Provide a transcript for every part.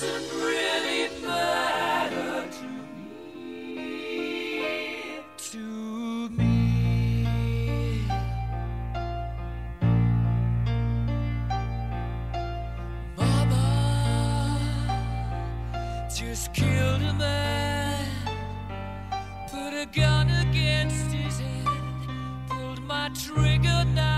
Doesn't really matter to me. To me. Mama just killed a man, put a gun against his head, pulled my trigger, now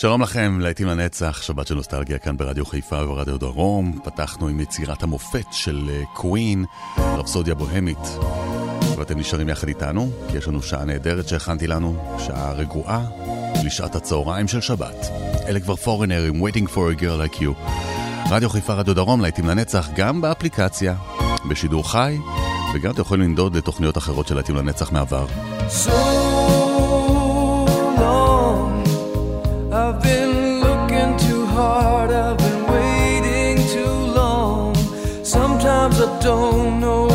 שלום לכם, להיטים לנצח, שבת של נוסטלגיה כאן ברדיו חיפה וברדיו דרום. פתחנו עם יצירת המופת של אה, קווין, רפסודיה בוהמית. ואתם נשארים יחד איתנו, כי יש לנו שעה נהדרת שהכנתי לנו, שעה רגועה לשעת הצהריים של שבת. אלה כבר פורנרים, waiting for a girl like you. רדיו חיפה, רדיו דרום, להיטים לנצח, גם באפליקציה, בשידור חי, וגם אתם יכולים לנדוד לתוכניות אחרות של להיטים לנצח מעבר. So... sometimes I don't know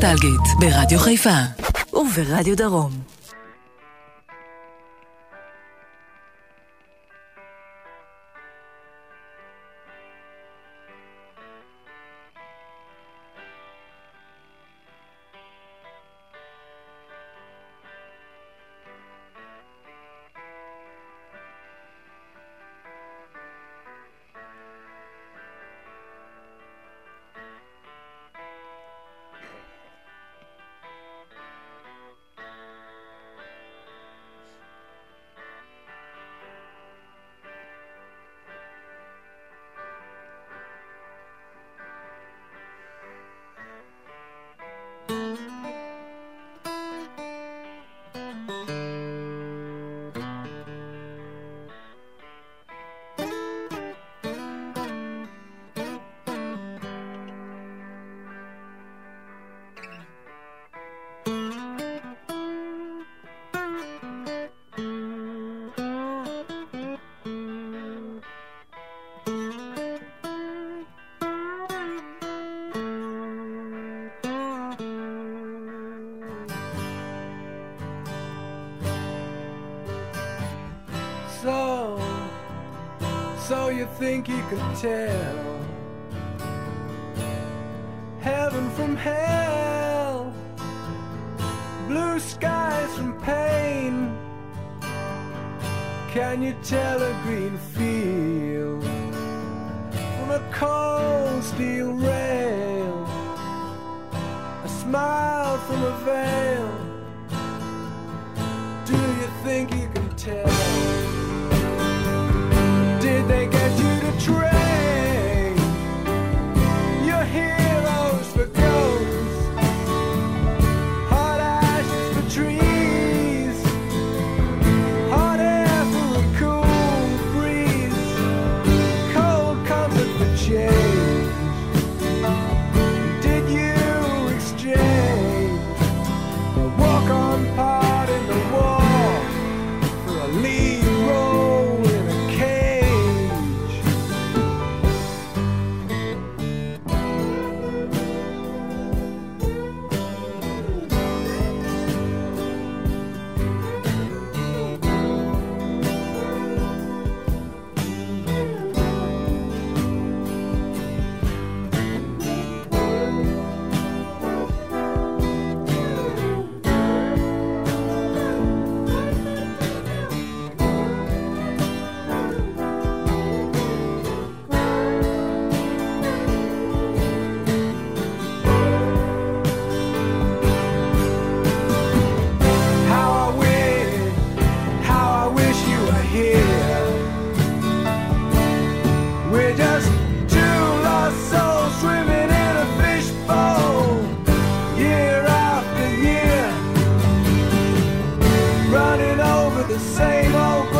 נוסטלגית, ברדיו חיפה וברדיו דרום. Can you tell a green field from a cold steel rail? A smile from a veil. Do you think you can tell? running over the same old.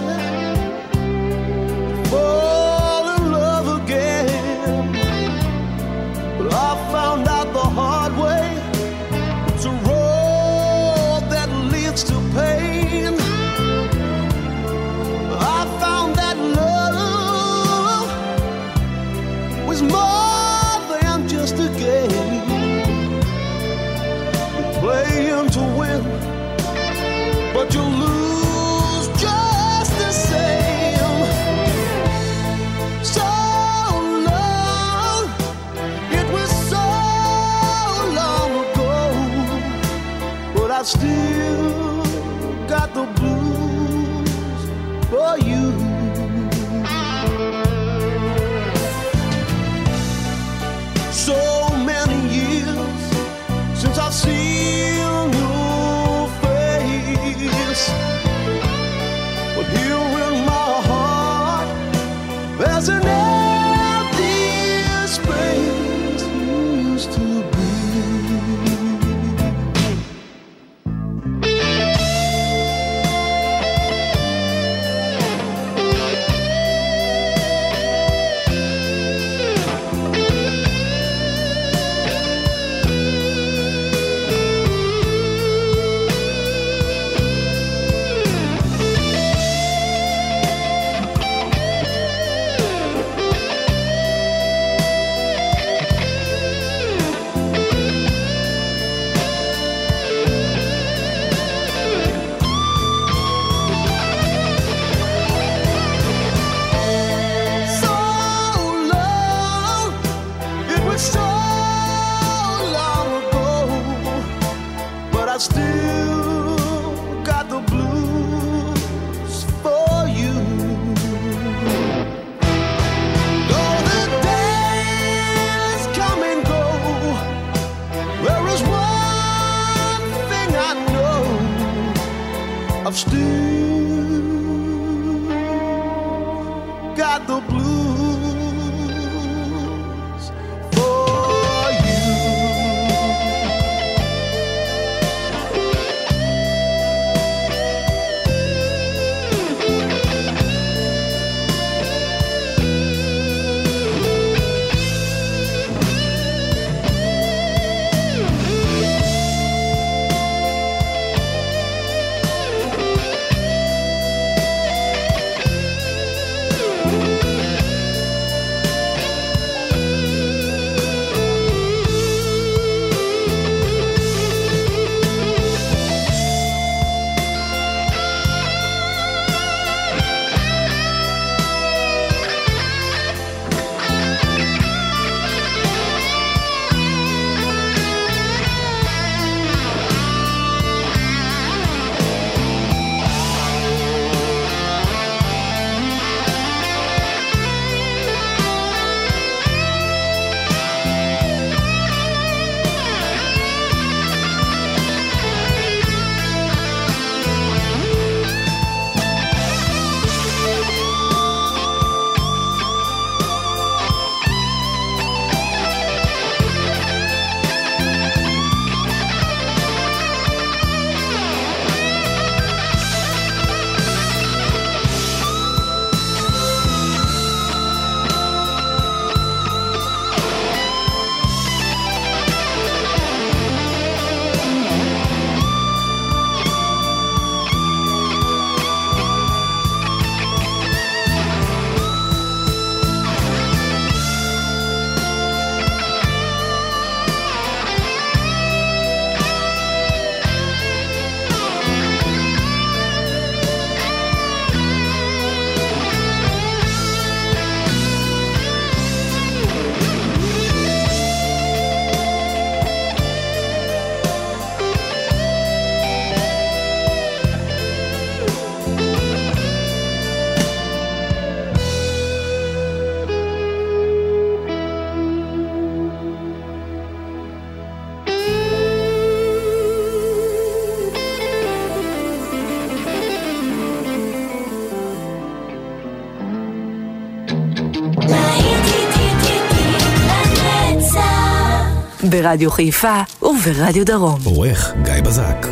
ברדיו חיפה וברדיו דרום. עורך גיא בזק.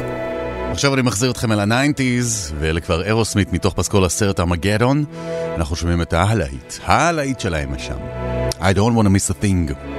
עכשיו אני מחזיר אתכם אל הניינטיז, ואלה כבר אירוסמית מתוך פסקול הסרט המגדון. אנחנו שומעים את ההלהיט, ההלהיט שלהם משם. I don't want to miss a thing.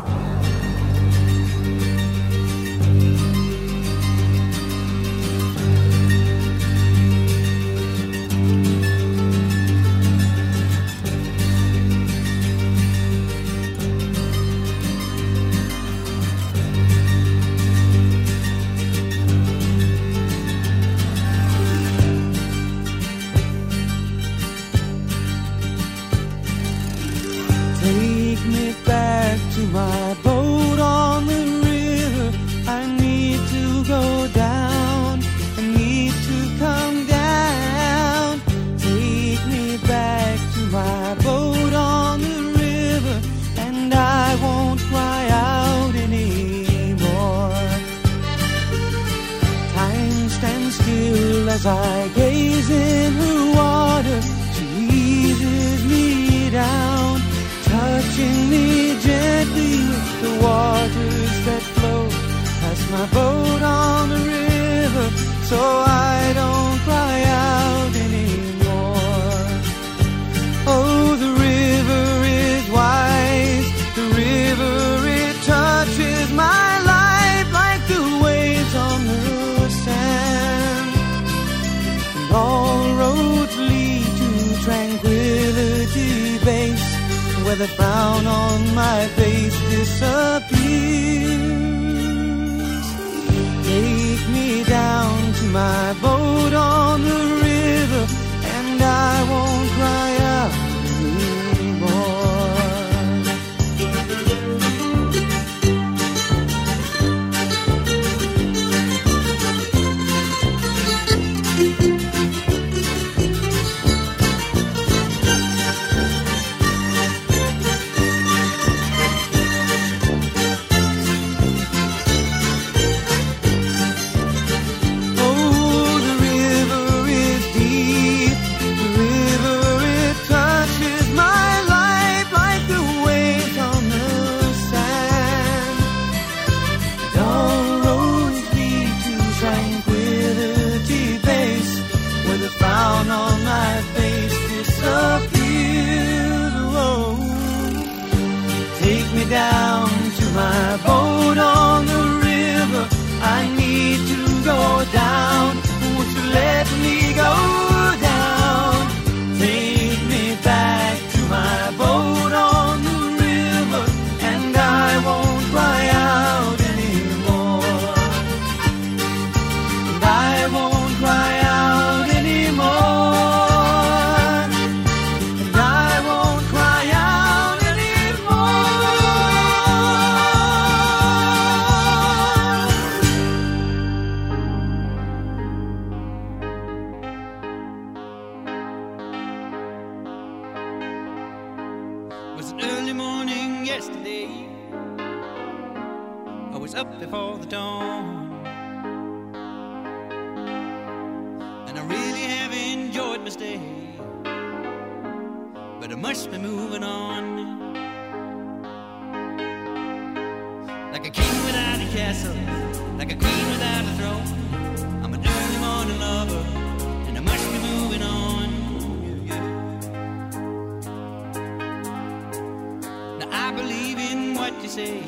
easy.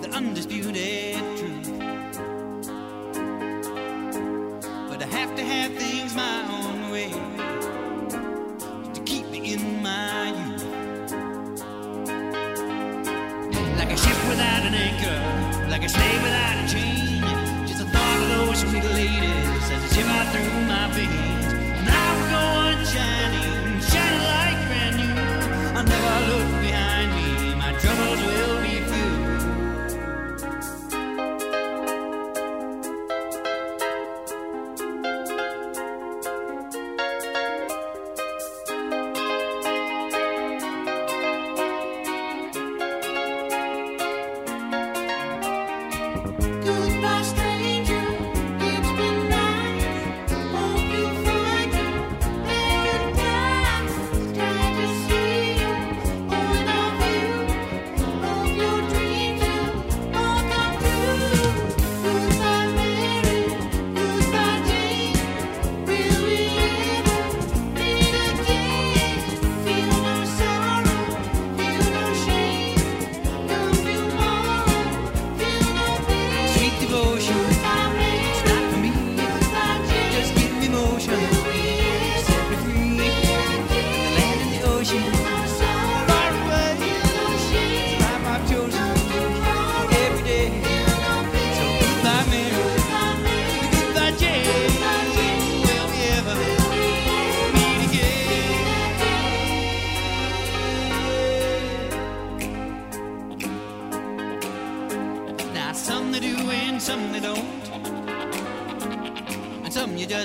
The undisputed.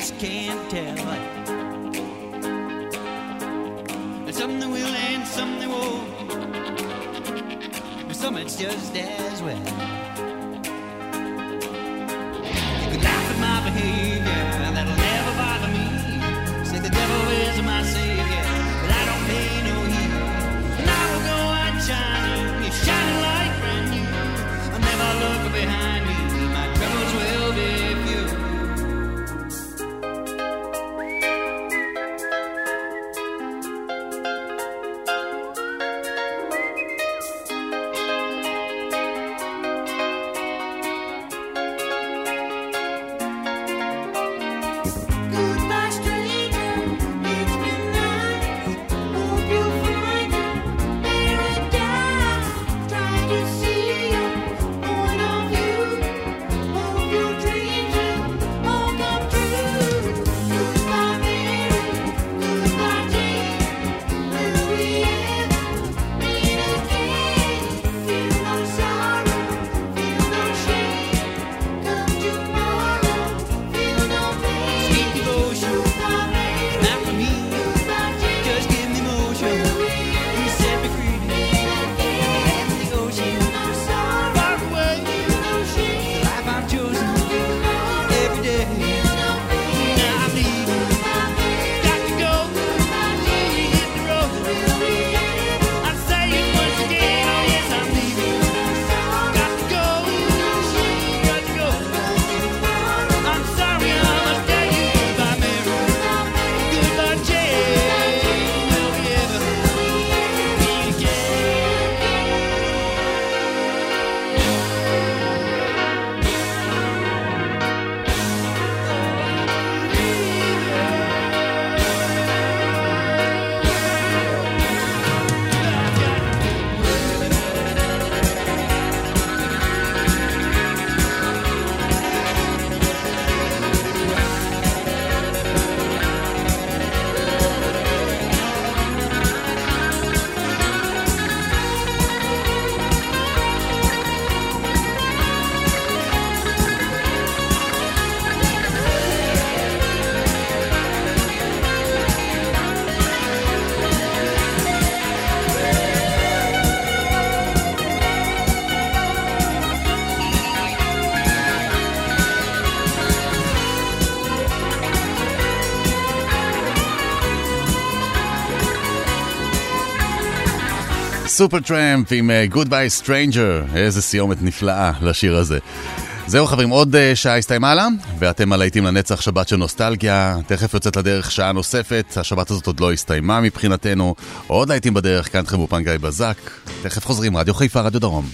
just can't tell. And some they will and some they won't. But some it's just as well. סופר טראמפ עם גוד ביי סטרנג'ר, איזה סיומת נפלאה לשיר הזה. זהו חברים, עוד אה, שעה הסתיימה לה, ואתם הלהיטים לנצח שבת של נוסטלגיה, תכף יוצאת לדרך שעה נוספת, השבת הזאת עוד לא הסתיימה מבחינתנו, עוד להיטים בדרך, כאן אתכם באופן גיא בזק, תכף חוזרים, רדיו חיפה, רדיו דרום.